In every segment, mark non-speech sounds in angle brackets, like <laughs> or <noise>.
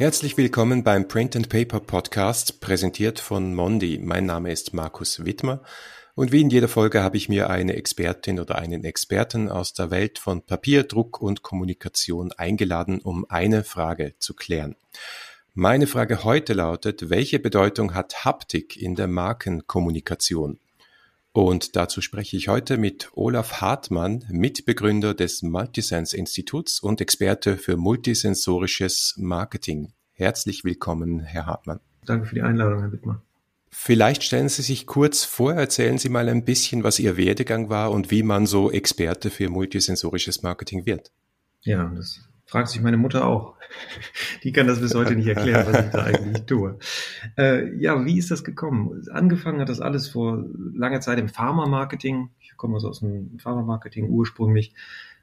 Herzlich willkommen beim Print and Paper Podcast, präsentiert von Mondi. Mein Name ist Markus Wittmer und wie in jeder Folge habe ich mir eine Expertin oder einen Experten aus der Welt von Papier, Druck und Kommunikation eingeladen, um eine Frage zu klären. Meine Frage heute lautet, welche Bedeutung hat Haptik in der Markenkommunikation? Und dazu spreche ich heute mit Olaf Hartmann, Mitbegründer des Multisense Instituts und Experte für multisensorisches Marketing. Herzlich willkommen, Herr Hartmann. Danke für die Einladung, Herr Wittmer. Vielleicht stellen Sie sich kurz vor, erzählen Sie mal ein bisschen, was Ihr Werdegang war und wie man so Experte für multisensorisches Marketing wird. Ja, das Fragt sich meine Mutter auch. <laughs> Die kann das bis heute nicht erklären, was ich da eigentlich tue. Äh, ja, wie ist das gekommen? Angefangen hat das alles vor langer Zeit im Pharma-Marketing. Ich komme also aus dem Pharma-Marketing ursprünglich.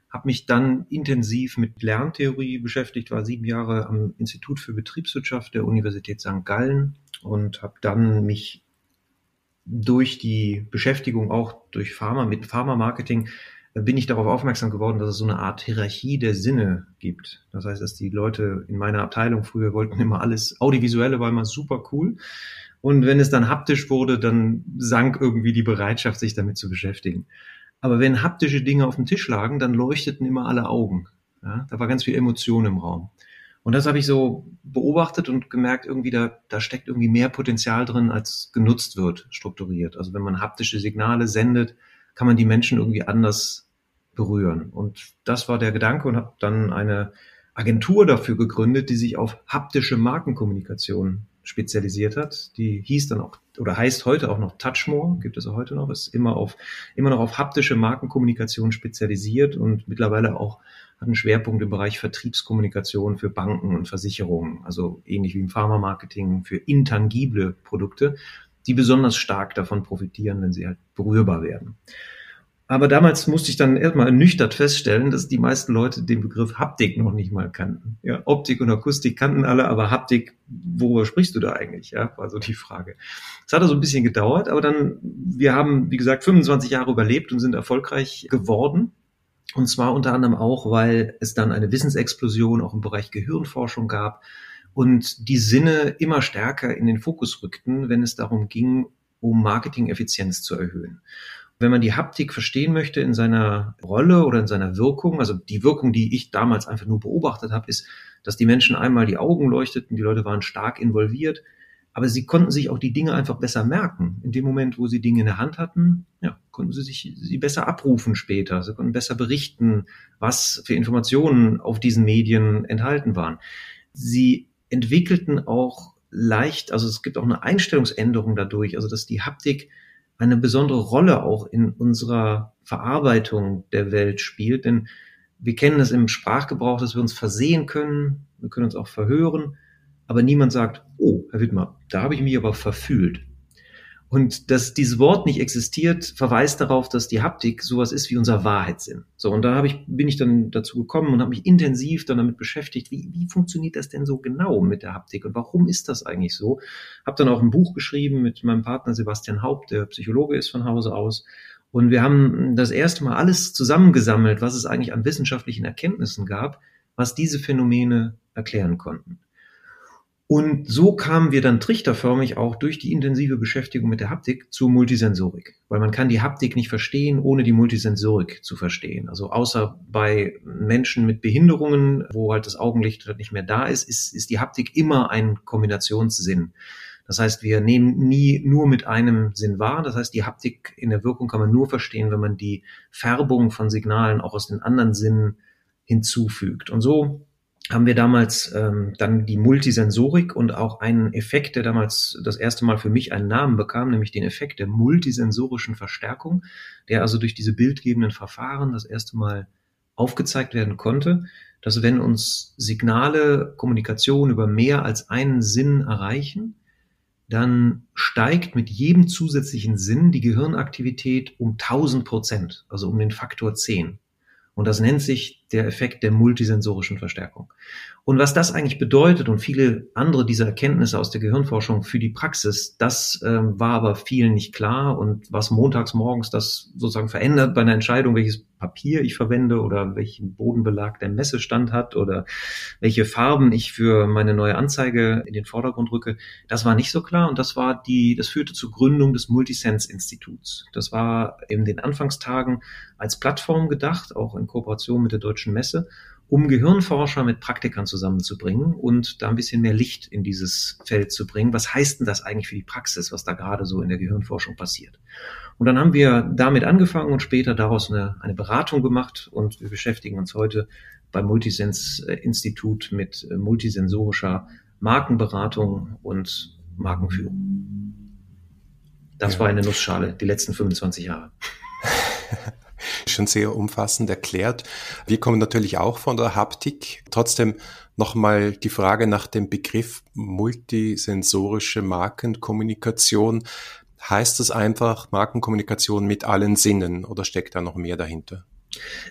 Habe mich dann intensiv mit Lerntheorie beschäftigt, war sieben Jahre am Institut für Betriebswirtschaft der Universität St. Gallen und habe dann mich durch die Beschäftigung auch durch Pharma mit Pharma-Marketing bin ich darauf aufmerksam geworden, dass es so eine Art Hierarchie der Sinne gibt. Das heißt, dass die Leute in meiner Abteilung früher wollten immer alles, Audiovisuelle war immer super cool. Und wenn es dann haptisch wurde, dann sank irgendwie die Bereitschaft, sich damit zu beschäftigen. Aber wenn haptische Dinge auf dem Tisch lagen, dann leuchteten immer alle Augen. Ja, da war ganz viel Emotion im Raum. Und das habe ich so beobachtet und gemerkt, irgendwie da, da steckt irgendwie mehr Potenzial drin, als genutzt wird, strukturiert. Also wenn man haptische Signale sendet, kann man die Menschen irgendwie anders berühren. Und das war der Gedanke und habe dann eine Agentur dafür gegründet, die sich auf haptische Markenkommunikation spezialisiert hat. Die hieß dann auch oder heißt heute auch noch Touchmore, gibt es auch heute noch, ist immer auf immer noch auf haptische Markenkommunikation spezialisiert und mittlerweile auch hat einen Schwerpunkt im Bereich Vertriebskommunikation für Banken und Versicherungen, also ähnlich wie im Pharma-Marketing für intangible Produkte, die besonders stark davon profitieren, wenn sie halt berührbar werden. Aber damals musste ich dann erstmal ernüchtert feststellen, dass die meisten Leute den Begriff Haptik noch nicht mal kannten. Ja, Optik und Akustik kannten alle, aber Haptik, worüber sprichst du da eigentlich? Ja, war so die Frage. Es hat also ein bisschen gedauert, aber dann, wir haben, wie gesagt, 25 Jahre überlebt und sind erfolgreich geworden. Und zwar unter anderem auch, weil es dann eine Wissensexplosion auch im Bereich Gehirnforschung gab und die Sinne immer stärker in den Fokus rückten, wenn es darum ging, um Marketing-Effizienz zu erhöhen. Wenn man die Haptik verstehen möchte in seiner Rolle oder in seiner Wirkung, also die Wirkung, die ich damals einfach nur beobachtet habe, ist, dass die Menschen einmal die Augen leuchteten, die Leute waren stark involviert, aber sie konnten sich auch die Dinge einfach besser merken. In dem Moment, wo sie Dinge in der Hand hatten, ja, konnten sie sich sie besser abrufen später. Sie konnten besser berichten, was für Informationen auf diesen Medien enthalten waren. Sie entwickelten auch leicht, also es gibt auch eine Einstellungsänderung dadurch, also dass die Haptik eine besondere Rolle auch in unserer Verarbeitung der Welt spielt. Denn wir kennen es im Sprachgebrauch, dass wir uns versehen können, wir können uns auch verhören, aber niemand sagt, oh, Herr Wittmer, da habe ich mich aber verfühlt. Und dass dieses Wort nicht existiert, verweist darauf, dass die Haptik sowas ist wie unser Wahrheitssinn. So, und da habe ich, bin ich dann dazu gekommen und habe mich intensiv dann damit beschäftigt, wie, wie funktioniert das denn so genau mit der Haptik und warum ist das eigentlich so? Habe dann auch ein Buch geschrieben mit meinem Partner Sebastian Haupt, der Psychologe ist von Hause aus. Und wir haben das erste Mal alles zusammengesammelt, was es eigentlich an wissenschaftlichen Erkenntnissen gab, was diese Phänomene erklären konnten. Und so kamen wir dann trichterförmig auch durch die intensive Beschäftigung mit der Haptik zur Multisensorik. Weil man kann die Haptik nicht verstehen, ohne die Multisensorik zu verstehen. Also außer bei Menschen mit Behinderungen, wo halt das Augenlicht halt nicht mehr da ist, ist, ist die Haptik immer ein Kombinationssinn. Das heißt, wir nehmen nie nur mit einem Sinn wahr. Das heißt, die Haptik in der Wirkung kann man nur verstehen, wenn man die Färbung von Signalen auch aus den anderen Sinnen hinzufügt. Und so haben wir damals ähm, dann die Multisensorik und auch einen Effekt, der damals das erste Mal für mich einen Namen bekam, nämlich den Effekt der multisensorischen Verstärkung, der also durch diese bildgebenden Verfahren das erste Mal aufgezeigt werden konnte, dass wenn uns Signale, Kommunikation über mehr als einen Sinn erreichen, dann steigt mit jedem zusätzlichen Sinn die Gehirnaktivität um 1000 Prozent, also um den Faktor 10. Und das nennt sich der Effekt der multisensorischen Verstärkung. Und was das eigentlich bedeutet und viele andere dieser Erkenntnisse aus der Gehirnforschung für die Praxis, das äh, war aber vielen nicht klar. Und was montags morgens das sozusagen verändert bei einer Entscheidung, welches Papier ich verwende oder welchen Bodenbelag der Messestand hat oder welche Farben ich für meine neue Anzeige in den Vordergrund rücke, das war nicht so klar. Und das war die, das führte zur Gründung des Multisense-Instituts. Das war in den Anfangstagen als Plattform gedacht, auch in Kooperation mit der Deutschen Messe um Gehirnforscher mit Praktikern zusammenzubringen und da ein bisschen mehr Licht in dieses Feld zu bringen. Was heißt denn das eigentlich für die Praxis, was da gerade so in der Gehirnforschung passiert? Und dann haben wir damit angefangen und später daraus eine, eine Beratung gemacht und wir beschäftigen uns heute beim Multisens-Institut mit multisensorischer Markenberatung und Markenführung. Das ja. war eine Nussschale, die letzten 25 Jahre. <laughs> schon sehr umfassend erklärt. Wir kommen natürlich auch von der Haptik. Trotzdem nochmal die Frage nach dem Begriff multisensorische Markenkommunikation. Heißt das einfach Markenkommunikation mit allen Sinnen oder steckt da noch mehr dahinter?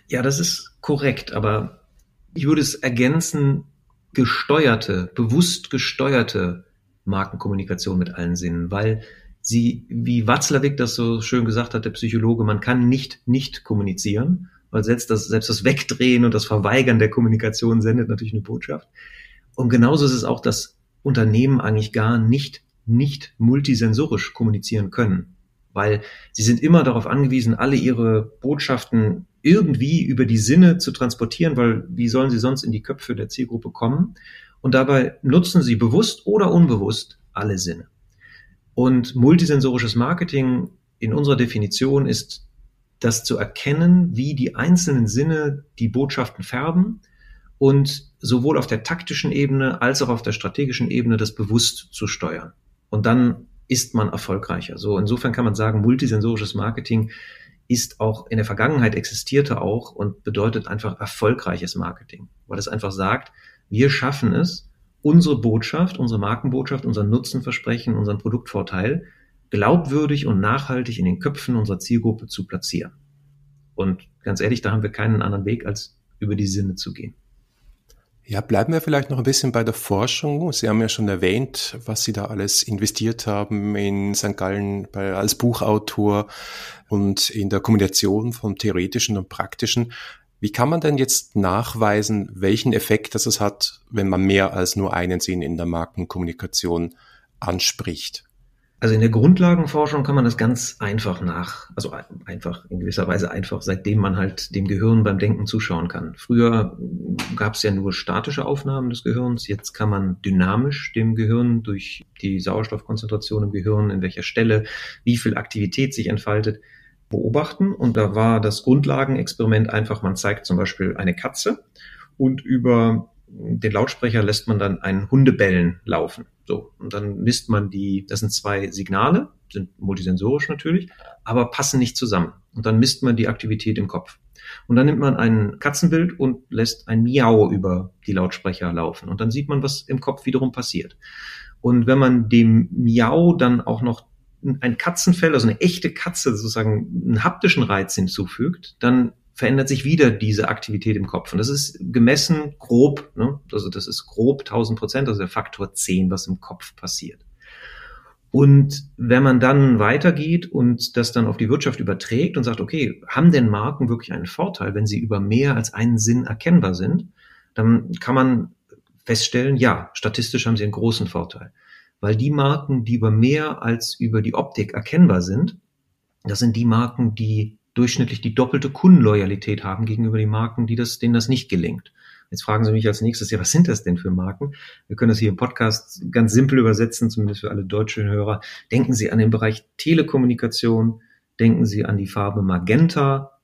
Ja, das ist korrekt, aber ich würde es ergänzen, gesteuerte, bewusst gesteuerte Markenkommunikation mit allen Sinnen, weil sie, wie Watzlawick das so schön gesagt hat, der Psychologe, man kann nicht nicht kommunizieren, weil selbst das, selbst das Wegdrehen und das Verweigern der Kommunikation sendet natürlich eine Botschaft. Und genauso ist es auch, dass Unternehmen eigentlich gar nicht, nicht multisensorisch kommunizieren können, weil sie sind immer darauf angewiesen, alle ihre Botschaften irgendwie über die Sinne zu transportieren, weil wie sollen sie sonst in die Köpfe der Zielgruppe kommen? Und dabei nutzen sie bewusst oder unbewusst alle Sinne. Und multisensorisches Marketing in unserer Definition ist das zu erkennen, wie die einzelnen Sinne die Botschaften färben und sowohl auf der taktischen Ebene als auch auf der strategischen Ebene das bewusst zu steuern. Und dann ist man erfolgreicher. So, insofern kann man sagen, multisensorisches Marketing ist auch in der Vergangenheit existierte auch und bedeutet einfach erfolgreiches Marketing, weil es einfach sagt, wir schaffen es, unsere Botschaft, unsere Markenbotschaft, unser Nutzenversprechen, unseren Produktvorteil glaubwürdig und nachhaltig in den Köpfen unserer Zielgruppe zu platzieren. Und ganz ehrlich, da haben wir keinen anderen Weg, als über die Sinne zu gehen. Ja, bleiben wir vielleicht noch ein bisschen bei der Forschung. Sie haben ja schon erwähnt, was Sie da alles investiert haben in St. Gallen bei, als Buchautor und in der Kombination von theoretischen und praktischen. Wie kann man denn jetzt nachweisen, welchen Effekt das es hat, wenn man mehr als nur einen Sinn in der Markenkommunikation anspricht? Also in der Grundlagenforschung kann man das ganz einfach nach, also einfach, in gewisser Weise einfach, seitdem man halt dem Gehirn beim Denken zuschauen kann. Früher gab es ja nur statische Aufnahmen des Gehirns, jetzt kann man dynamisch dem Gehirn durch die Sauerstoffkonzentration im Gehirn, in welcher Stelle, wie viel Aktivität sich entfaltet, beobachten. Und da war das Grundlagenexperiment einfach, man zeigt zum Beispiel eine Katze und über den Lautsprecher lässt man dann einen Hundebellen laufen. So. Und dann misst man die, das sind zwei Signale, sind multisensorisch natürlich, aber passen nicht zusammen. Und dann misst man die Aktivität im Kopf. Und dann nimmt man ein Katzenbild und lässt ein Miau über die Lautsprecher laufen. Und dann sieht man, was im Kopf wiederum passiert. Und wenn man dem Miau dann auch noch ein Katzenfell, also eine echte Katze sozusagen einen haptischen Reiz hinzufügt, dann verändert sich wieder diese Aktivität im Kopf. Und das ist gemessen grob, ne? also das ist grob 1000 Prozent, also der Faktor 10, was im Kopf passiert. Und wenn man dann weitergeht und das dann auf die Wirtschaft überträgt und sagt, okay, haben denn Marken wirklich einen Vorteil, wenn sie über mehr als einen Sinn erkennbar sind, dann kann man feststellen, ja, statistisch haben sie einen großen Vorteil weil die Marken, die über mehr als über die Optik erkennbar sind, das sind die Marken, die durchschnittlich die doppelte Kundenloyalität haben gegenüber den Marken, die das, denen das nicht gelingt. Jetzt fragen Sie mich als nächstes, ja, was sind das denn für Marken? Wir können das hier im Podcast ganz simpel übersetzen, zumindest für alle deutschen Hörer. Denken Sie an den Bereich Telekommunikation, denken Sie an die Farbe Magenta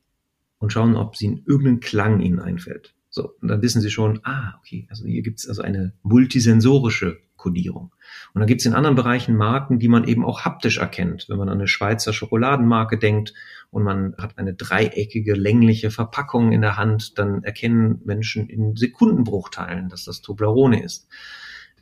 und schauen, ob Sie in irgendeinen Klang Ihnen einfällt. So, und dann wissen Sie schon, ah, okay, also hier gibt es also eine multisensorische Kodierung. Und dann gibt es in anderen Bereichen Marken, die man eben auch haptisch erkennt. Wenn man an eine Schweizer Schokoladenmarke denkt und man hat eine dreieckige, längliche Verpackung in der Hand, dann erkennen Menschen in Sekundenbruchteilen, dass das Toblerone ist.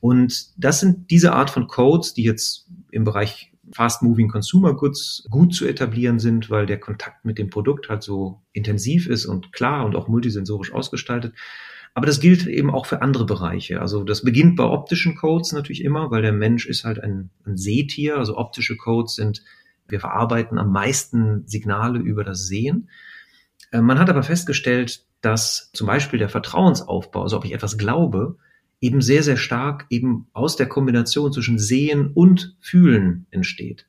Und das sind diese Art von Codes, die jetzt im Bereich Fast-Moving Consumer Goods gut zu etablieren sind, weil der Kontakt mit dem Produkt halt so intensiv ist und klar und auch multisensorisch ausgestaltet. Aber das gilt eben auch für andere Bereiche. Also das beginnt bei optischen Codes natürlich immer, weil der Mensch ist halt ein, ein Sehtier. Also optische Codes sind, wir verarbeiten am meisten Signale über das Sehen. Äh, man hat aber festgestellt, dass zum Beispiel der Vertrauensaufbau, also ob ich etwas glaube, eben sehr, sehr stark eben aus der Kombination zwischen Sehen und Fühlen entsteht.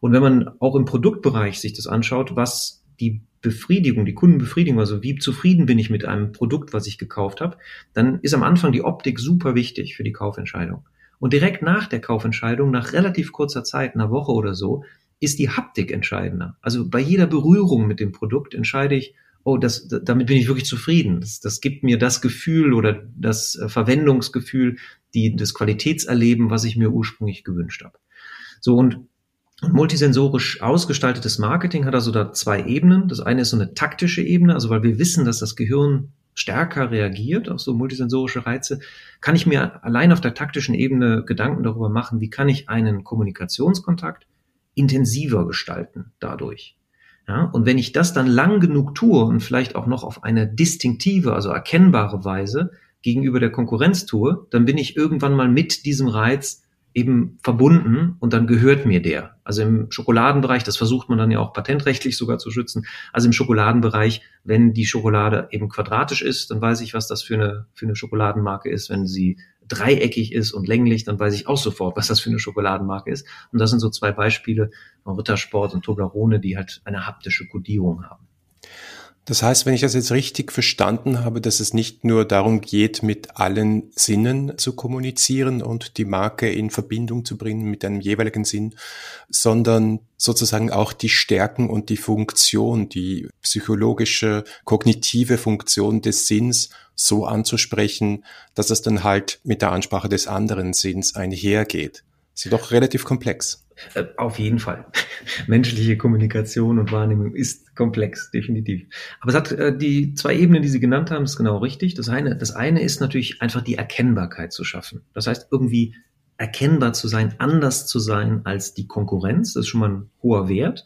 Und wenn man auch im Produktbereich sich das anschaut, was die Befriedigung, die Kundenbefriedigung, also wie zufrieden bin ich mit einem Produkt, was ich gekauft habe, dann ist am Anfang die Optik super wichtig für die Kaufentscheidung. Und direkt nach der Kaufentscheidung, nach relativ kurzer Zeit, einer Woche oder so, ist die Haptik entscheidender. Also bei jeder Berührung mit dem Produkt entscheide ich, oh, das, damit bin ich wirklich zufrieden. Das, das gibt mir das Gefühl oder das äh, Verwendungsgefühl, die, das Qualitätserleben, was ich mir ursprünglich gewünscht habe. So und multisensorisch ausgestaltetes Marketing hat also da zwei Ebenen. Das eine ist so eine taktische Ebene, also weil wir wissen, dass das Gehirn stärker reagiert auf so multisensorische Reize, kann ich mir allein auf der taktischen Ebene Gedanken darüber machen, wie kann ich einen Kommunikationskontakt intensiver gestalten dadurch. Ja, und wenn ich das dann lang genug tue und vielleicht auch noch auf eine distinktive, also erkennbare Weise gegenüber der Konkurrenz tue, dann bin ich irgendwann mal mit diesem Reiz eben verbunden und dann gehört mir der. Also im Schokoladenbereich, das versucht man dann ja auch patentrechtlich sogar zu schützen. Also im Schokoladenbereich, wenn die Schokolade eben quadratisch ist, dann weiß ich, was das für eine, für eine Schokoladenmarke ist. Wenn sie dreieckig ist und länglich, dann weiß ich auch sofort, was das für eine Schokoladenmarke ist. Und das sind so zwei Beispiele von Rittersport und Toblerone, die halt eine haptische Kodierung haben. Das heißt, wenn ich das jetzt richtig verstanden habe, dass es nicht nur darum geht, mit allen Sinnen zu kommunizieren und die Marke in Verbindung zu bringen mit einem jeweiligen Sinn, sondern sozusagen auch die Stärken und die Funktion, die psychologische, kognitive Funktion des Sinns so anzusprechen, dass es dann halt mit der Ansprache des anderen Sinns einhergeht. Ist doch relativ komplex. Äh, auf jeden Fall. <laughs> Menschliche Kommunikation und Wahrnehmung ist komplex, definitiv. Aber es hat äh, die zwei Ebenen, die Sie genannt haben, ist genau richtig. Das eine, das eine ist natürlich einfach die Erkennbarkeit zu schaffen. Das heißt, irgendwie erkennbar zu sein, anders zu sein als die Konkurrenz. Das ist schon mal ein hoher Wert,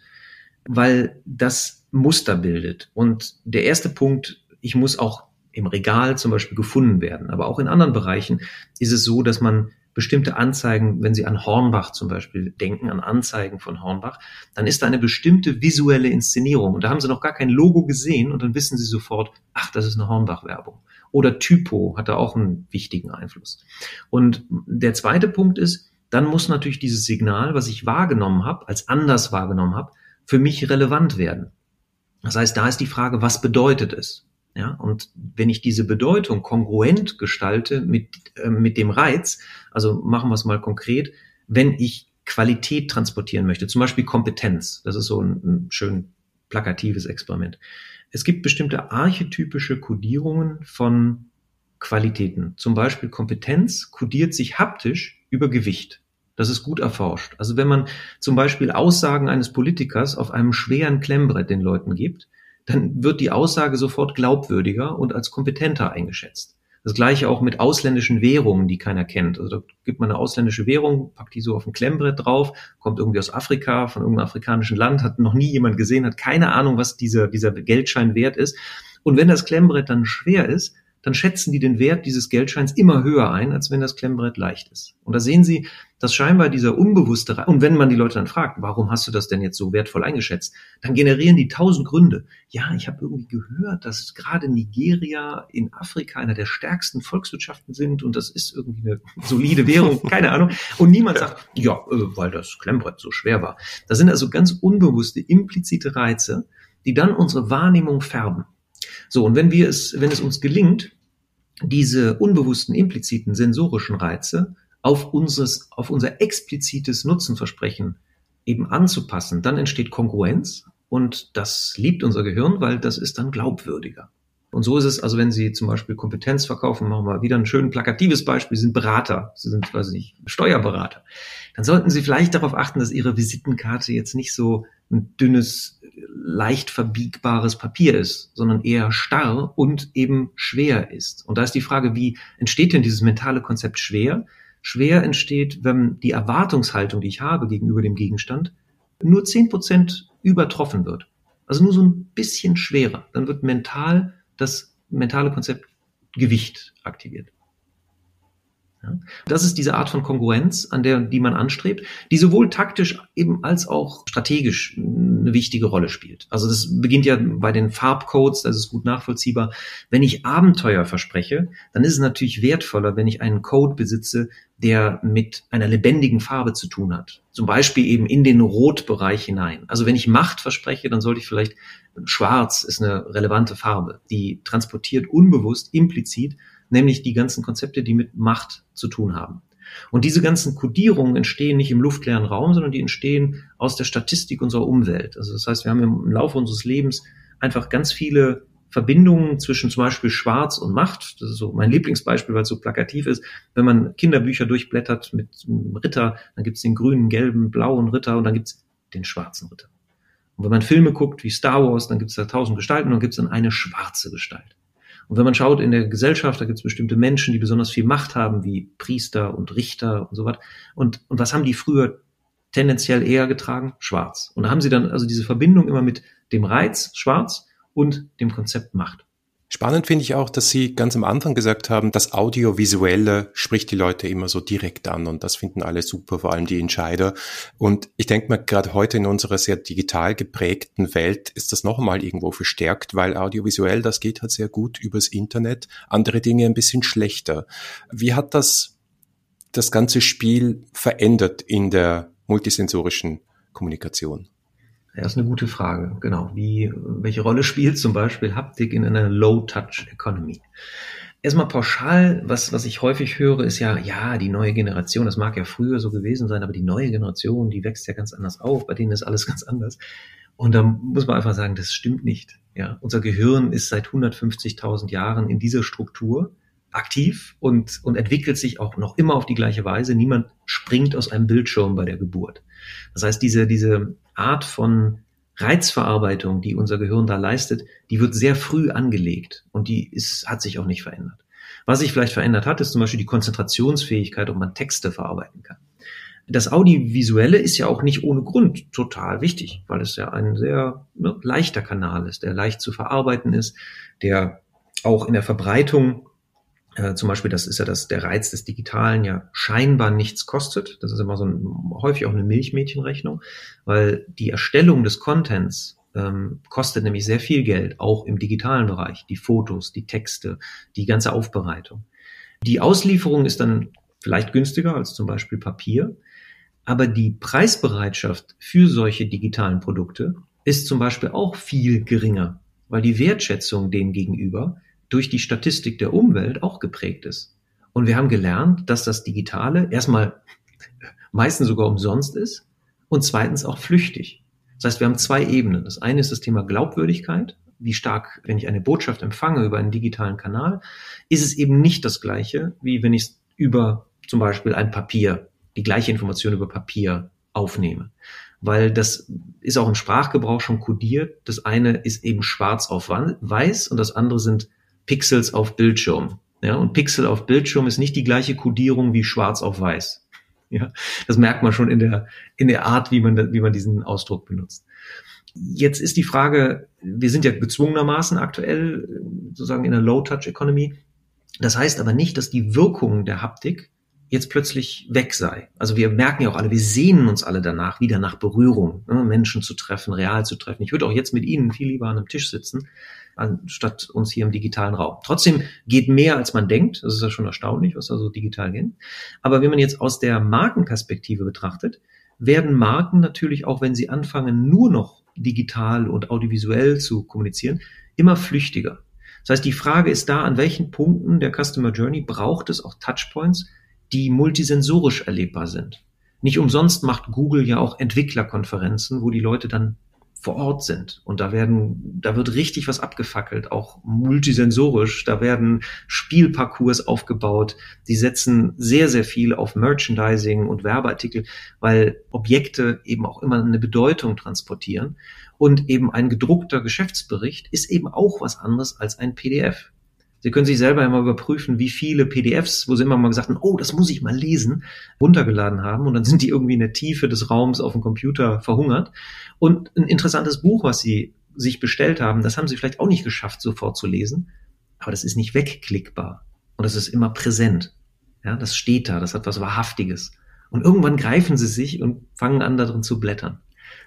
weil das Muster bildet. Und der erste Punkt, ich muss auch im Regal zum Beispiel gefunden werden. Aber auch in anderen Bereichen ist es so, dass man bestimmte Anzeigen, wenn Sie an Hornbach zum Beispiel denken, an Anzeigen von Hornbach, dann ist da eine bestimmte visuelle Inszenierung. Und da haben Sie noch gar kein Logo gesehen und dann wissen Sie sofort, ach, das ist eine Hornbach-Werbung. Oder Typo hat da auch einen wichtigen Einfluss. Und der zweite Punkt ist, dann muss natürlich dieses Signal, was ich wahrgenommen habe, als anders wahrgenommen habe, für mich relevant werden. Das heißt, da ist die Frage, was bedeutet es? Ja, und wenn ich diese Bedeutung kongruent gestalte mit, äh, mit dem Reiz, also machen wir es mal konkret, wenn ich Qualität transportieren möchte, zum Beispiel Kompetenz, das ist so ein, ein schön plakatives Experiment. Es gibt bestimmte archetypische Kodierungen von Qualitäten. Zum Beispiel Kompetenz kodiert sich haptisch über Gewicht. Das ist gut erforscht. Also wenn man zum Beispiel Aussagen eines Politikers auf einem schweren Klemmbrett den Leuten gibt, dann wird die Aussage sofort glaubwürdiger und als kompetenter eingeschätzt. Das gleiche auch mit ausländischen Währungen, die keiner kennt. Also da gibt man eine ausländische Währung, packt die so auf ein Klemmbrett drauf, kommt irgendwie aus Afrika, von irgendeinem afrikanischen Land, hat noch nie jemand gesehen, hat keine Ahnung, was dieser, dieser Geldschein wert ist. Und wenn das Klemmbrett dann schwer ist, dann schätzen die den Wert dieses Geldscheins immer höher ein, als wenn das Klemmbrett leicht ist. Und da sehen Sie, dass scheinbar dieser unbewusste, und wenn man die Leute dann fragt, warum hast du das denn jetzt so wertvoll eingeschätzt, dann generieren die tausend Gründe. Ja, ich habe irgendwie gehört, dass gerade Nigeria in Afrika einer der stärksten Volkswirtschaften sind und das ist irgendwie eine solide <laughs> Währung, keine Ahnung. Und niemand sagt, ja, äh, weil das Klemmbrett so schwer war. Das sind also ganz unbewusste, implizite Reize, die dann unsere Wahrnehmung färben. So, und wenn wir es, wenn es uns gelingt, diese unbewussten, impliziten sensorischen Reize auf unseres, auf unser explizites Nutzenversprechen eben anzupassen, dann entsteht Kongruenz und das liebt unser Gehirn, weil das ist dann glaubwürdiger. Und so ist es, also wenn Sie zum Beispiel Kompetenz verkaufen, machen wir wieder ein schön plakatives Beispiel, Sie sind Berater, Sie sind, weiß ich nicht, Steuerberater. Dann sollten Sie vielleicht darauf achten, dass Ihre Visitenkarte jetzt nicht so ein dünnes, leicht verbiegbares Papier ist, sondern eher starr und eben schwer ist. Und da ist die Frage, wie entsteht denn dieses mentale Konzept schwer? schwer entsteht, wenn die Erwartungshaltung, die ich habe gegenüber dem Gegenstand, nur zehn Prozent übertroffen wird. Also nur so ein bisschen schwerer. Dann wird mental das mentale Konzept Gewicht aktiviert. Ja. Das ist diese Art von Konkurrenz, an der, die man anstrebt, die sowohl taktisch eben als auch strategisch eine wichtige Rolle spielt. Also das beginnt ja bei den Farbcodes, das ist gut nachvollziehbar. Wenn ich Abenteuer verspreche, dann ist es natürlich wertvoller, wenn ich einen Code besitze, der mit einer lebendigen Farbe zu tun hat. Zum Beispiel eben in den Rotbereich hinein. Also wenn ich Macht verspreche, dann sollte ich vielleicht Schwarz ist eine relevante Farbe, die transportiert unbewusst, implizit nämlich die ganzen Konzepte, die mit Macht zu tun haben. Und diese ganzen Kodierungen entstehen nicht im luftleeren Raum, sondern die entstehen aus der Statistik unserer Umwelt. Also das heißt, wir haben im Laufe unseres Lebens einfach ganz viele Verbindungen zwischen zum Beispiel Schwarz und Macht. Das ist so mein Lieblingsbeispiel, weil es so plakativ ist. Wenn man Kinderbücher durchblättert mit einem Ritter, dann gibt es den grünen, gelben, blauen Ritter und dann gibt es den schwarzen Ritter. Und wenn man Filme guckt wie Star Wars, dann gibt es da tausend Gestalten und dann gibt es dann eine schwarze Gestalt. Und wenn man schaut in der Gesellschaft, da gibt es bestimmte Menschen, die besonders viel Macht haben, wie Priester und Richter und so was. Und, und was haben die früher tendenziell eher getragen? Schwarz. Und da haben sie dann also diese Verbindung immer mit dem Reiz, schwarz, und dem Konzept Macht. Spannend finde ich auch, dass Sie ganz am Anfang gesagt haben, das Audiovisuelle spricht die Leute immer so direkt an und das finden alle super, vor allem die Entscheider. Und ich denke mal, gerade heute in unserer sehr digital geprägten Welt ist das noch einmal irgendwo verstärkt, weil audiovisuell, das geht halt sehr gut übers Internet, andere Dinge ein bisschen schlechter. Wie hat das das ganze Spiel verändert in der multisensorischen Kommunikation? Ja, ist eine gute Frage. Genau. Wie, welche Rolle spielt zum Beispiel Haptik in einer Low-Touch-Economy? Erstmal pauschal, was, was ich häufig höre, ist ja, ja, die neue Generation, das mag ja früher so gewesen sein, aber die neue Generation, die wächst ja ganz anders auf, bei denen ist alles <laughs> ganz anders. Und da muss man einfach sagen, das stimmt nicht. Ja, unser Gehirn ist seit 150.000 Jahren in dieser Struktur aktiv und, und entwickelt sich auch noch immer auf die gleiche Weise. Niemand springt aus einem Bildschirm bei der Geburt. Das heißt, diese, diese Art von Reizverarbeitung, die unser Gehirn da leistet, die wird sehr früh angelegt und die ist, hat sich auch nicht verändert. Was sich vielleicht verändert hat, ist zum Beispiel die Konzentrationsfähigkeit, ob man Texte verarbeiten kann. Das Audiovisuelle ist ja auch nicht ohne Grund total wichtig, weil es ja ein sehr ne, leichter Kanal ist, der leicht zu verarbeiten ist, der auch in der Verbreitung äh, zum Beispiel, das ist ja das, der Reiz des Digitalen ja scheinbar nichts kostet. Das ist immer so ein, häufig auch eine Milchmädchenrechnung, weil die Erstellung des Contents ähm, kostet nämlich sehr viel Geld, auch im digitalen Bereich. Die Fotos, die Texte, die ganze Aufbereitung. Die Auslieferung ist dann vielleicht günstiger als zum Beispiel Papier, aber die Preisbereitschaft für solche digitalen Produkte ist zum Beispiel auch viel geringer, weil die Wertschätzung dem gegenüber durch die Statistik der Umwelt auch geprägt ist. Und wir haben gelernt, dass das Digitale erstmal <laughs> meistens sogar umsonst ist und zweitens auch flüchtig. Das heißt, wir haben zwei Ebenen. Das eine ist das Thema Glaubwürdigkeit. Wie stark, wenn ich eine Botschaft empfange über einen digitalen Kanal, ist es eben nicht das gleiche, wie wenn ich es über zum Beispiel ein Papier, die gleiche Information über Papier aufnehme. Weil das ist auch im Sprachgebrauch schon kodiert. Das eine ist eben schwarz auf weiß und das andere sind Pixels auf Bildschirm. Ja, und Pixel auf Bildschirm ist nicht die gleiche Codierung wie schwarz auf weiß. Ja, das merkt man schon in der, in der Art, wie man, wie man diesen Ausdruck benutzt. Jetzt ist die Frage, wir sind ja gezwungenermaßen aktuell sozusagen in einer Low-Touch-Economy. Das heißt aber nicht, dass die Wirkung der Haptik jetzt plötzlich weg sei. Also wir merken ja auch alle, wir sehnen uns alle danach, wieder nach Berührung, ne, Menschen zu treffen, real zu treffen. Ich würde auch jetzt mit Ihnen viel lieber an einem Tisch sitzen, anstatt uns hier im digitalen Raum. Trotzdem geht mehr, als man denkt. Das ist ja schon erstaunlich, was da so digital geht. Aber wenn man jetzt aus der Markenperspektive betrachtet, werden Marken natürlich auch, wenn sie anfangen, nur noch digital und audiovisuell zu kommunizieren, immer flüchtiger. Das heißt, die Frage ist da, an welchen Punkten der Customer Journey braucht es auch Touchpoints, die multisensorisch erlebbar sind. Nicht umsonst macht Google ja auch Entwicklerkonferenzen, wo die Leute dann vor Ort sind. Und da werden, da wird richtig was abgefackelt, auch multisensorisch. Da werden Spielparcours aufgebaut. Die setzen sehr, sehr viel auf Merchandising und Werbeartikel, weil Objekte eben auch immer eine Bedeutung transportieren. Und eben ein gedruckter Geschäftsbericht ist eben auch was anderes als ein PDF. Sie können sich selber einmal überprüfen, wie viele PDFs, wo Sie immer mal gesagt haben, oh, das muss ich mal lesen, runtergeladen haben und dann sind die irgendwie in der Tiefe des Raums auf dem Computer verhungert. Und ein interessantes Buch, was Sie sich bestellt haben, das haben Sie vielleicht auch nicht geschafft, sofort zu lesen, aber das ist nicht wegklickbar und das ist immer präsent. Ja, das steht da, das hat was Wahrhaftiges. Und irgendwann greifen Sie sich und fangen an, darin zu blättern.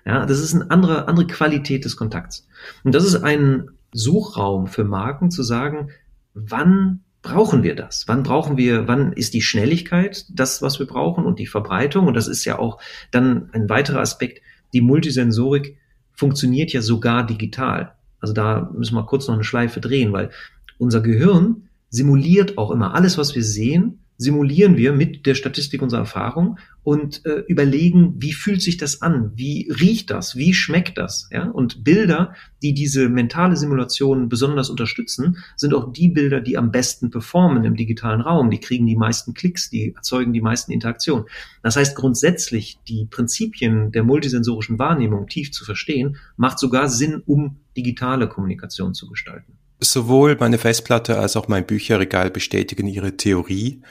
Ja, das ist eine andere, andere Qualität des Kontakts. Und das ist ein Suchraum für Marken zu sagen, wann brauchen wir das? Wann brauchen wir, wann ist die Schnelligkeit das, was wir brauchen und die Verbreitung? Und das ist ja auch dann ein weiterer Aspekt. Die Multisensorik funktioniert ja sogar digital. Also da müssen wir kurz noch eine Schleife drehen, weil unser Gehirn simuliert auch immer alles, was wir sehen, simulieren wir mit der Statistik unserer Erfahrung und äh, überlegen, wie fühlt sich das an, wie riecht das, wie schmeckt das, ja? Und Bilder, die diese mentale Simulation besonders unterstützen, sind auch die Bilder, die am besten performen im digitalen Raum. Die kriegen die meisten Klicks, die erzeugen die meisten Interaktionen. Das heißt, grundsätzlich die Prinzipien der multisensorischen Wahrnehmung tief zu verstehen, macht sogar Sinn, um digitale Kommunikation zu gestalten. Sowohl meine Festplatte als auch mein Bücherregal bestätigen ihre Theorie.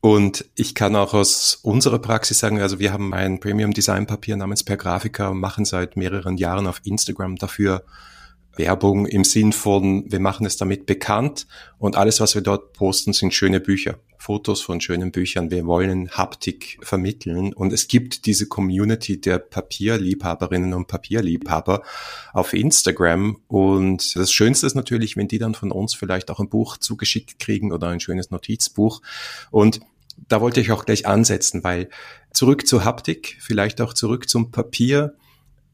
Und ich kann auch aus unserer Praxis sagen, also wir haben ein Premium Design Papier namens Per Grafica und machen seit mehreren Jahren auf Instagram dafür Werbung im Sinn von, wir machen es damit bekannt und alles, was wir dort posten, sind schöne Bücher. Fotos von schönen Büchern. Wir wollen Haptik vermitteln und es gibt diese Community der Papierliebhaberinnen und Papierliebhaber auf Instagram und das Schönste ist natürlich, wenn die dann von uns vielleicht auch ein Buch zugeschickt kriegen oder ein schönes Notizbuch und da wollte ich auch gleich ansetzen, weil zurück zur Haptik, vielleicht auch zurück zum Papier.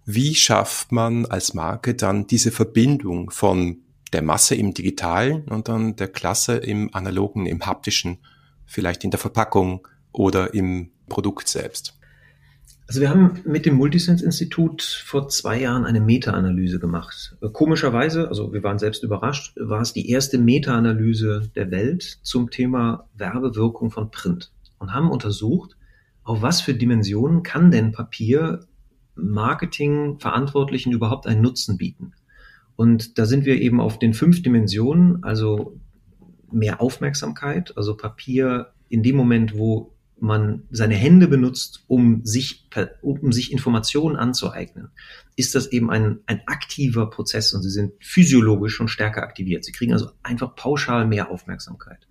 Wie schafft man als Marke dann diese Verbindung von der Masse im Digitalen und dann der Klasse im Analogen, im Haptischen vielleicht in der Verpackung oder im Produkt selbst? Also wir haben mit dem Multisense-Institut vor zwei Jahren eine Meta-Analyse gemacht. Komischerweise, also wir waren selbst überrascht, war es die erste Meta-Analyse der Welt zum Thema Werbewirkung von Print und haben untersucht, auf was für Dimensionen kann denn Papier Marketing-Verantwortlichen überhaupt einen Nutzen bieten. Und da sind wir eben auf den fünf Dimensionen, also mehr Aufmerksamkeit, also Papier in dem Moment, wo man seine Hände benutzt, um sich, um sich Informationen anzueignen, ist das eben ein, ein aktiver Prozess und sie sind physiologisch schon stärker aktiviert. Sie kriegen also einfach pauschal mehr Aufmerksamkeit.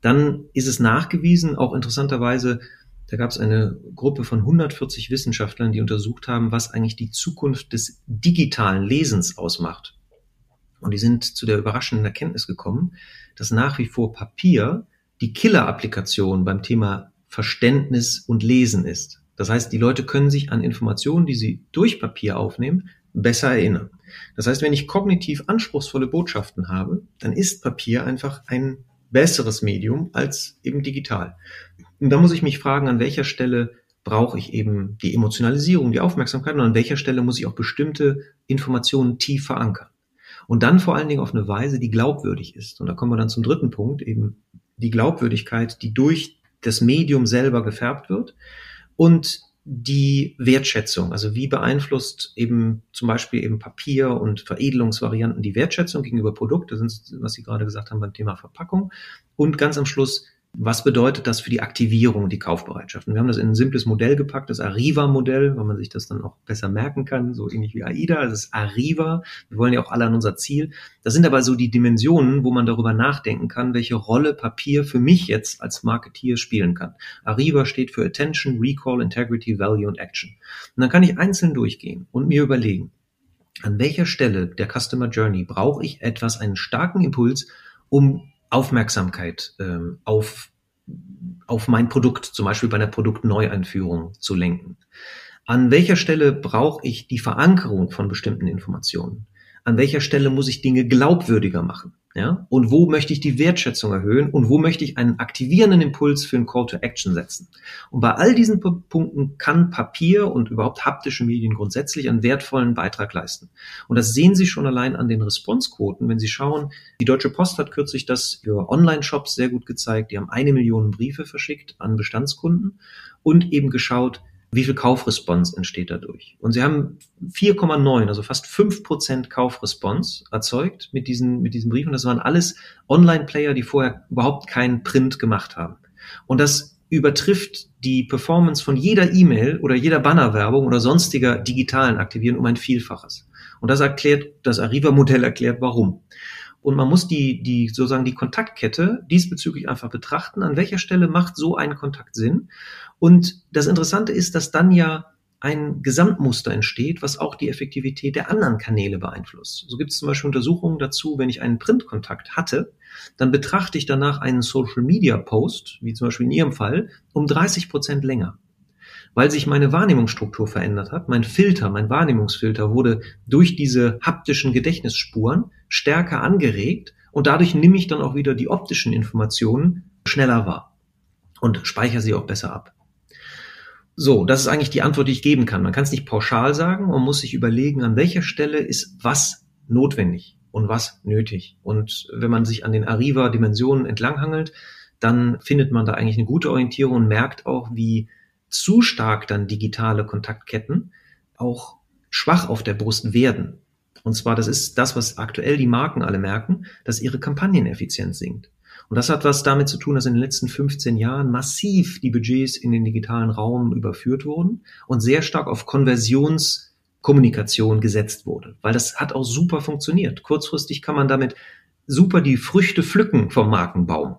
Dann ist es nachgewiesen, auch interessanterweise, da gab es eine Gruppe von 140 Wissenschaftlern, die untersucht haben, was eigentlich die Zukunft des digitalen Lesens ausmacht. Und die sind zu der überraschenden Erkenntnis gekommen, dass nach wie vor Papier die Killer-Applikation beim Thema Verständnis und Lesen ist. Das heißt, die Leute können sich an Informationen, die sie durch Papier aufnehmen, besser erinnern. Das heißt, wenn ich kognitiv anspruchsvolle Botschaften habe, dann ist Papier einfach ein besseres Medium als eben digital. Und da muss ich mich fragen, an welcher Stelle brauche ich eben die Emotionalisierung, die Aufmerksamkeit und an welcher Stelle muss ich auch bestimmte Informationen tief verankern. Und dann vor allen Dingen auf eine Weise, die glaubwürdig ist. Und da kommen wir dann zum dritten Punkt, eben die Glaubwürdigkeit, die durch das Medium selber gefärbt wird und die Wertschätzung, also wie beeinflusst eben zum Beispiel eben Papier und Veredelungsvarianten die Wertschätzung gegenüber Produkte, sind, was Sie gerade gesagt haben beim Thema Verpackung. Und ganz am Schluss was bedeutet das für die Aktivierung, die Kaufbereitschaft? Und wir haben das in ein simples Modell gepackt, das Arriva-Modell, weil man sich das dann auch besser merken kann, so ähnlich wie AIDA. Das ist Arriva. Wir wollen ja auch alle an unser Ziel. Das sind aber so die Dimensionen, wo man darüber nachdenken kann, welche Rolle Papier für mich jetzt als Marketeer spielen kann. Arriva steht für Attention, Recall, Integrity, Value und Action. Und dann kann ich einzeln durchgehen und mir überlegen, an welcher Stelle der Customer Journey brauche ich etwas, einen starken Impuls, um Aufmerksamkeit ähm, auf, auf mein Produkt, zum Beispiel bei einer Produktneueinführung zu lenken. An welcher Stelle brauche ich die Verankerung von bestimmten Informationen? An welcher Stelle muss ich Dinge glaubwürdiger machen? Ja? Und wo möchte ich die Wertschätzung erhöhen und wo möchte ich einen aktivierenden Impuls für einen Call to Action setzen? Und bei all diesen Punkten kann Papier und überhaupt haptische Medien grundsätzlich einen wertvollen Beitrag leisten. Und das sehen Sie schon allein an den Responsequoten, wenn Sie schauen, die Deutsche Post hat kürzlich das für Online-Shops sehr gut gezeigt. Die haben eine Million Briefe verschickt an Bestandskunden und eben geschaut, wie viel Kaufresponse entsteht dadurch. Und sie haben 4,9, also fast 5% Kaufresponse erzeugt mit diesen, mit diesen Briefen. Das waren alles Online-Player, die vorher überhaupt keinen Print gemacht haben. Und das übertrifft die Performance von jeder E-Mail oder jeder Bannerwerbung oder sonstiger digitalen Aktivieren um ein Vielfaches. Und das erklärt, das Arriva-Modell erklärt warum. Und man muss die, die, sozusagen die Kontaktkette diesbezüglich einfach betrachten. An welcher Stelle macht so ein Kontakt Sinn? Und das Interessante ist, dass dann ja ein Gesamtmuster entsteht, was auch die Effektivität der anderen Kanäle beeinflusst. So gibt es zum Beispiel Untersuchungen dazu, wenn ich einen Printkontakt hatte, dann betrachte ich danach einen Social Media Post, wie zum Beispiel in Ihrem Fall, um 30 Prozent länger weil sich meine Wahrnehmungsstruktur verändert hat. Mein Filter, mein Wahrnehmungsfilter wurde durch diese haptischen Gedächtnisspuren stärker angeregt und dadurch nehme ich dann auch wieder die optischen Informationen schneller wahr und speichere sie auch besser ab. So, das ist eigentlich die Antwort, die ich geben kann. Man kann es nicht pauschal sagen, man muss sich überlegen, an welcher Stelle ist was notwendig und was nötig. Und wenn man sich an den Arriva-Dimensionen entlanghangelt, dann findet man da eigentlich eine gute Orientierung und merkt auch, wie zu stark dann digitale Kontaktketten auch schwach auf der Brust werden. Und zwar, das ist das, was aktuell die Marken alle merken, dass ihre Kampagneneffizienz sinkt. Und das hat was damit zu tun, dass in den letzten 15 Jahren massiv die Budgets in den digitalen Raum überführt wurden und sehr stark auf Konversionskommunikation gesetzt wurde, weil das hat auch super funktioniert. Kurzfristig kann man damit super die Früchte pflücken vom Markenbaum.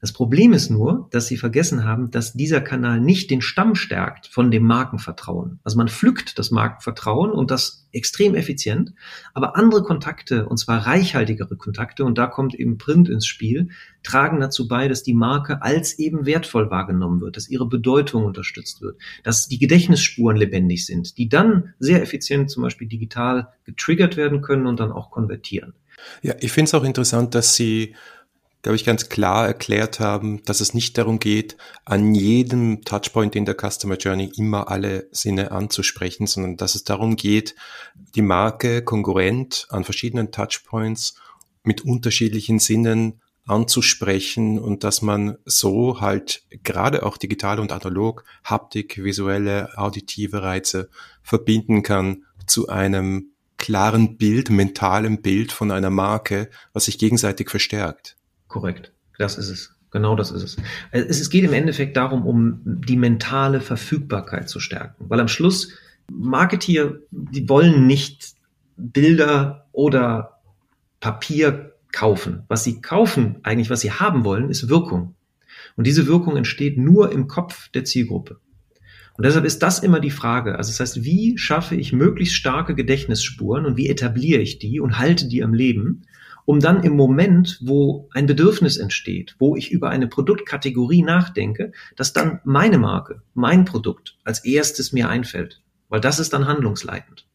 Das Problem ist nur, dass sie vergessen haben, dass dieser Kanal nicht den Stamm stärkt von dem Markenvertrauen. Also man pflückt das Markenvertrauen und das extrem effizient, aber andere Kontakte, und zwar reichhaltigere Kontakte, und da kommt eben Print ins Spiel, tragen dazu bei, dass die Marke als eben wertvoll wahrgenommen wird, dass ihre Bedeutung unterstützt wird, dass die Gedächtnisspuren lebendig sind, die dann sehr effizient zum Beispiel digital getriggert werden können und dann auch konvertieren. Ja, ich finde es auch interessant, dass Sie glaube ich, ganz klar erklärt haben, dass es nicht darum geht, an jedem Touchpoint in der Customer Journey immer alle Sinne anzusprechen, sondern dass es darum geht, die Marke konkurrent an verschiedenen Touchpoints mit unterschiedlichen Sinnen anzusprechen und dass man so halt gerade auch digital und analog Haptik, visuelle, auditive Reize verbinden kann zu einem klaren Bild, mentalen Bild von einer Marke, was sich gegenseitig verstärkt. Korrekt. Das ist es. Genau das ist es. Es geht im Endeffekt darum, um die mentale Verfügbarkeit zu stärken. Weil am Schluss Marketeer, die wollen nicht Bilder oder Papier kaufen. Was sie kaufen, eigentlich was sie haben wollen, ist Wirkung. Und diese Wirkung entsteht nur im Kopf der Zielgruppe. Und deshalb ist das immer die Frage. Also das heißt, wie schaffe ich möglichst starke Gedächtnisspuren und wie etabliere ich die und halte die am Leben, um dann im Moment, wo ein Bedürfnis entsteht, wo ich über eine Produktkategorie nachdenke, dass dann meine Marke, mein Produkt als erstes mir einfällt, weil das ist dann handlungsleitend.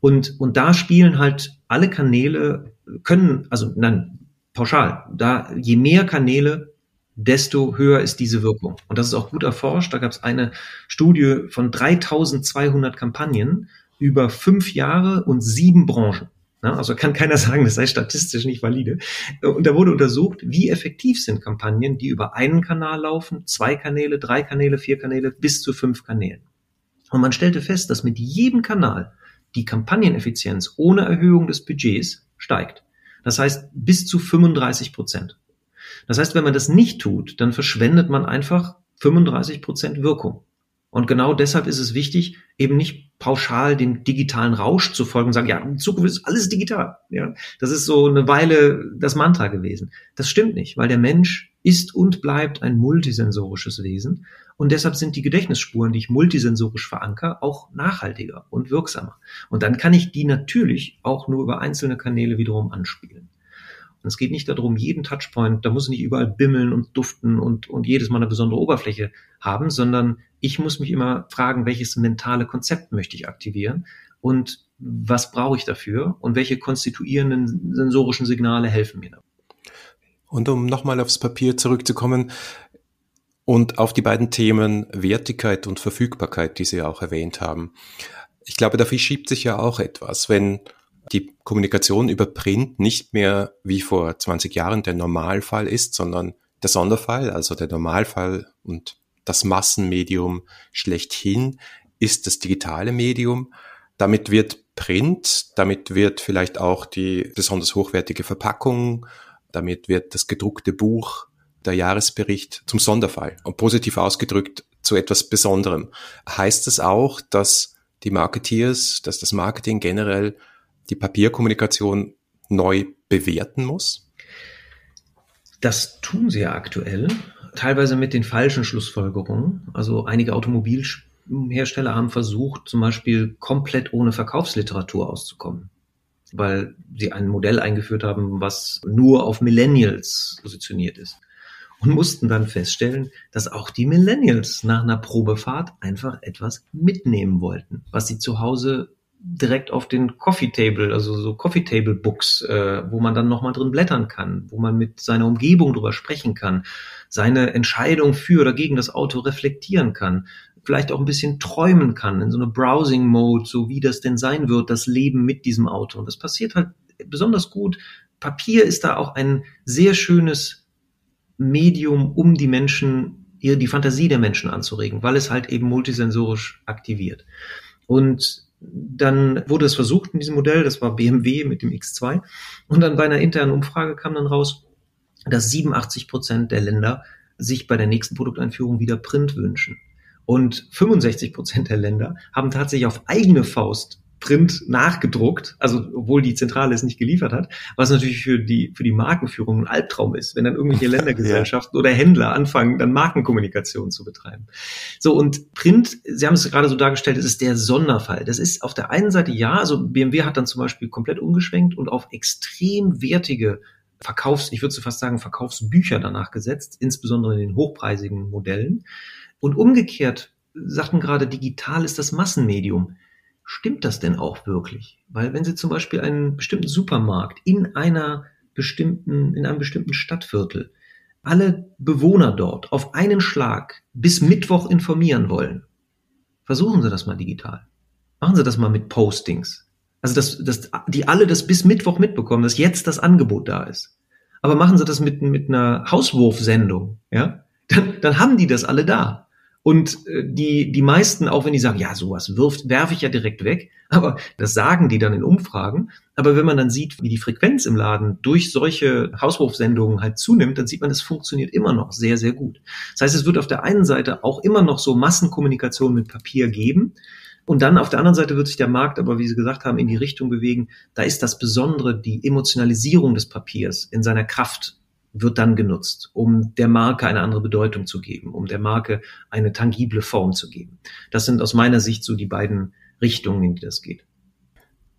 Und, und da spielen halt alle Kanäle, können, also nein, pauschal, da je mehr Kanäle, desto höher ist diese Wirkung. Und das ist auch gut erforscht. Da gab es eine Studie von 3200 Kampagnen über fünf Jahre und sieben Branchen. Also kann keiner <laughs> sagen, das sei statistisch nicht valide. Und da wurde untersucht, wie effektiv sind Kampagnen, die über einen Kanal laufen, zwei Kanäle, drei Kanäle, vier Kanäle, bis zu fünf Kanälen. Und man stellte fest, dass mit jedem Kanal die Kampagneneffizienz ohne Erhöhung des Budgets steigt. Das heißt bis zu 35 Prozent. Das heißt, wenn man das nicht tut, dann verschwendet man einfach 35 Prozent Wirkung. Und genau deshalb ist es wichtig, eben nicht pauschal dem digitalen Rausch zu folgen und sagen, ja, in Zukunft ist alles digital. Ja, das ist so eine Weile das Mantra gewesen. Das stimmt nicht, weil der Mensch ist und bleibt ein multisensorisches Wesen. Und deshalb sind die Gedächtnisspuren, die ich multisensorisch verankere, auch nachhaltiger und wirksamer. Und dann kann ich die natürlich auch nur über einzelne Kanäle wiederum anspielen. Und es geht nicht darum, jeden Touchpoint, da muss nicht überall bimmeln und duften und, und jedes Mal eine besondere Oberfläche haben, sondern ich muss mich immer fragen, welches mentale Konzept möchte ich aktivieren und was brauche ich dafür und welche konstituierenden sensorischen Signale helfen mir da. Und um nochmal aufs Papier zurückzukommen und auf die beiden Themen Wertigkeit und Verfügbarkeit, die Sie auch erwähnt haben. Ich glaube, dafür schiebt sich ja auch etwas, wenn die Kommunikation über Print nicht mehr wie vor 20 Jahren der Normalfall ist, sondern der Sonderfall, also der Normalfall und das Massenmedium schlechthin ist das digitale Medium. Damit wird Print, damit wird vielleicht auch die besonders hochwertige Verpackung, damit wird das gedruckte Buch, der Jahresbericht zum Sonderfall und positiv ausgedrückt zu etwas Besonderem. Heißt das auch, dass die Marketeers, dass das Marketing generell die Papierkommunikation neu bewerten muss? Das tun sie ja aktuell, teilweise mit den falschen Schlussfolgerungen. Also einige Automobilhersteller haben versucht, zum Beispiel komplett ohne Verkaufsliteratur auszukommen, weil sie ein Modell eingeführt haben, was nur auf Millennials positioniert ist. Und mussten dann feststellen, dass auch die Millennials nach einer Probefahrt einfach etwas mitnehmen wollten, was sie zu Hause direkt auf den Coffee Table, also so Coffee Table Books, äh, wo man dann nochmal drin blättern kann, wo man mit seiner Umgebung drüber sprechen kann, seine Entscheidung für oder gegen das Auto reflektieren kann, vielleicht auch ein bisschen träumen kann in so eine Browsing Mode, so wie das denn sein wird, das Leben mit diesem Auto. Und das passiert halt besonders gut. Papier ist da auch ein sehr schönes Medium, um die Menschen, die Fantasie der Menschen anzuregen, weil es halt eben multisensorisch aktiviert. Und dann wurde es versucht in diesem Modell, das war BMW mit dem X2. Und dann bei einer internen Umfrage kam dann raus, dass 87 Prozent der Länder sich bei der nächsten Produkteinführung wieder Print wünschen. Und 65 Prozent der Länder haben tatsächlich auf eigene Faust Print nachgedruckt, also obwohl die Zentrale es nicht geliefert hat, was natürlich für die, für die Markenführung ein Albtraum ist, wenn dann irgendwelche <laughs> Ländergesellschaften ja. oder Händler anfangen, dann Markenkommunikation zu betreiben. So, und Print, Sie haben es gerade so dargestellt, es ist der Sonderfall. Das ist auf der einen Seite ja, also BMW hat dann zum Beispiel komplett umgeschwenkt und auf extrem wertige Verkaufs, ich würde so fast sagen, Verkaufsbücher danach gesetzt, insbesondere in den hochpreisigen Modellen. Und umgekehrt sagten gerade, digital ist das Massenmedium stimmt das denn auch wirklich? Weil wenn Sie zum Beispiel einen bestimmten Supermarkt in einer bestimmten, in einem bestimmten Stadtviertel alle Bewohner dort auf einen Schlag bis Mittwoch informieren wollen, versuchen Sie das mal digital. Machen Sie das mal mit Postings. Also, dass, dass die alle das bis Mittwoch mitbekommen, dass jetzt das Angebot da ist. Aber machen Sie das mit, mit einer Hauswurfsendung, ja? Dann, dann haben die das alle da. Und äh, die, die meisten, auch wenn die sagen, ja, sowas wirft, werfe ich ja direkt weg, <laughs> aber das sagen die dann in Umfragen. Aber wenn man dann sieht, wie die Frequenz im Laden durch solche Hauswurfsendungen halt zunimmt, dann sieht man, es funktioniert immer noch sehr, sehr gut. Das heißt, es wird auf der einen Seite auch immer noch so Massenkommunikation mit Papier geben. Und dann auf der anderen Seite wird sich der Markt aber, wie Sie gesagt haben, in die Richtung bewegen. Da ist das Besondere die Emotionalisierung des Papiers in seiner Kraft wird dann genutzt, um der Marke eine andere Bedeutung zu geben, um der Marke eine tangible Form zu geben. Das sind aus meiner Sicht so die beiden Richtungen, in die das geht.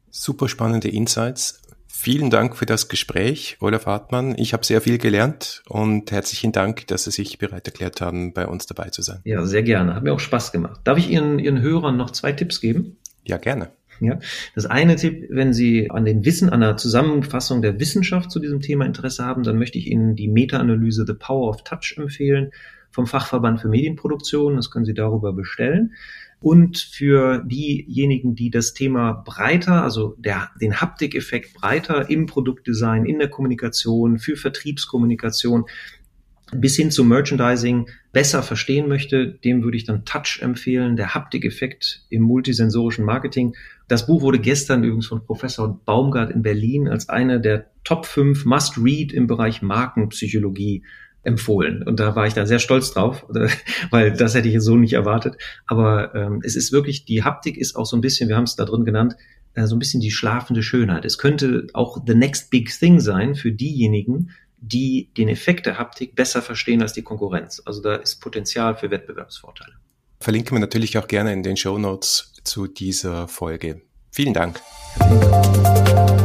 Super spannende Insights. Vielen Dank für das Gespräch, Olaf Hartmann. Ich habe sehr viel gelernt und herzlichen Dank, dass Sie sich bereit erklärt haben, bei uns dabei zu sein. Ja, sehr gerne. Hat mir auch Spaß gemacht. Darf ich Ihren, Ihren Hörern noch zwei Tipps geben? Ja, gerne. Ja, das eine Tipp, wenn Sie an den Wissen, an der Zusammenfassung der Wissenschaft zu diesem Thema Interesse haben, dann möchte ich Ihnen die Meta-Analyse The Power of Touch empfehlen vom Fachverband für Medienproduktion. Das können Sie darüber bestellen. Und für diejenigen, die das Thema breiter, also der, den Haptikeffekt breiter im Produktdesign, in der Kommunikation, für Vertriebskommunikation, bis hin zum Merchandising besser verstehen möchte, dem würde ich dann Touch empfehlen, der Haptikeffekt im multisensorischen Marketing. Das Buch wurde gestern übrigens von Professor Baumgart in Berlin als eine der Top 5 Must-Read im Bereich Markenpsychologie empfohlen. Und da war ich da sehr stolz drauf, <laughs> weil das hätte ich so nicht erwartet. Aber ähm, es ist wirklich, die Haptik ist auch so ein bisschen, wir haben es da drin genannt, äh, so ein bisschen die schlafende Schönheit. Es könnte auch the next big thing sein für diejenigen, die den Effekt der Haptik besser verstehen als die Konkurrenz. Also da ist Potenzial für Wettbewerbsvorteile. Verlinken wir natürlich auch gerne in den Show Notes zu dieser Folge. Vielen Dank. Herzlichen Dank.